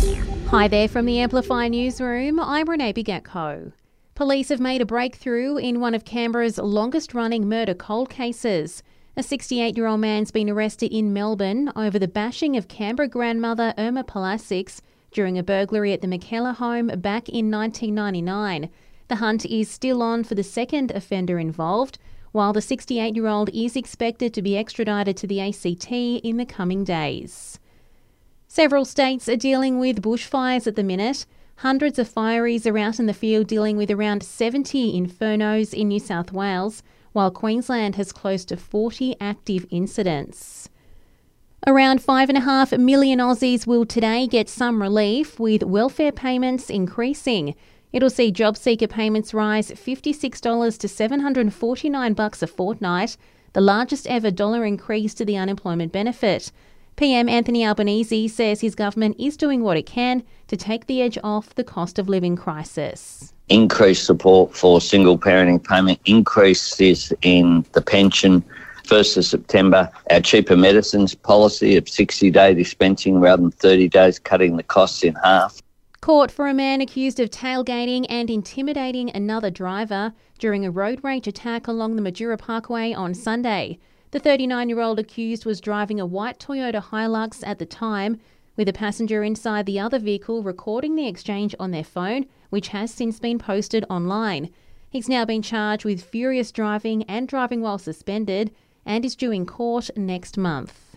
Hi there from the Amplify Newsroom. I'm Renee Bigatko. Police have made a breakthrough in one of Canberra's longest running murder cold cases. A 68 year old man's been arrested in Melbourne over the bashing of Canberra grandmother Irma Palasics during a burglary at the Mackellar home back in 1999. The hunt is still on for the second offender involved, while the 68 year old is expected to be extradited to the ACT in the coming days. Several states are dealing with bushfires at the minute. Hundreds of fireys are out in the field dealing with around 70 infernos in New South Wales, while Queensland has close to 40 active incidents. Around 5.5 million Aussies will today get some relief, with welfare payments increasing. It'll see job seeker payments rise $56 to $749 a fortnight, the largest ever dollar increase to the unemployment benefit. PM Anthony Albanese says his government is doing what it can to take the edge off the cost of living crisis. Increased support for single parenting payment, increases in the pension. 1st of September, our cheaper medicines policy of 60 day dispensing rather than 30 days, cutting the costs in half. Court for a man accused of tailgating and intimidating another driver during a road rage attack along the Majura Parkway on Sunday. The 39 year old accused was driving a white Toyota Hilux at the time, with a passenger inside the other vehicle recording the exchange on their phone, which has since been posted online. He's now been charged with furious driving and driving while suspended and is due in court next month.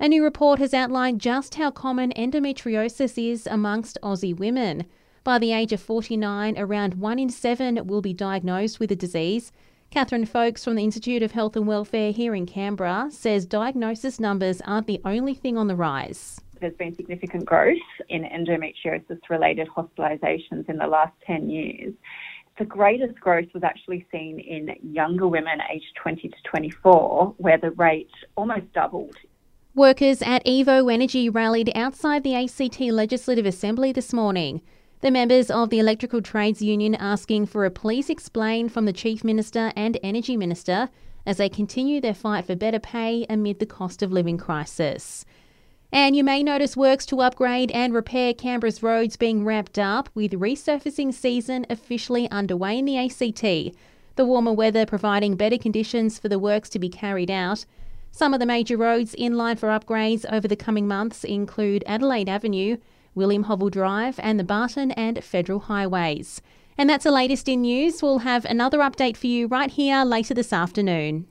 A new report has outlined just how common endometriosis is amongst Aussie women. By the age of 49, around 1 in 7 will be diagnosed with the disease, Catherine Folks from the Institute of Health and Welfare here in Canberra says diagnosis numbers aren't the only thing on the rise. There's been significant growth in endometriosis related hospitalisations in the last 10 years. The greatest growth was actually seen in younger women aged 20 to 24, where the rate almost doubled. Workers at Evoenergy rallied outside the ACT Legislative Assembly this morning. The members of the Electrical Trades Union asking for a please explain from the Chief Minister and Energy Minister as they continue their fight for better pay amid the cost of living crisis. And you may notice works to upgrade and repair Canberra's roads being wrapped up, with resurfacing season officially underway in the ACT. The warmer weather providing better conditions for the works to be carried out. Some of the major roads in line for upgrades over the coming months include Adelaide Avenue, William Hovell Drive, and the Barton and Federal Highways. And that's the latest in news. We'll have another update for you right here later this afternoon.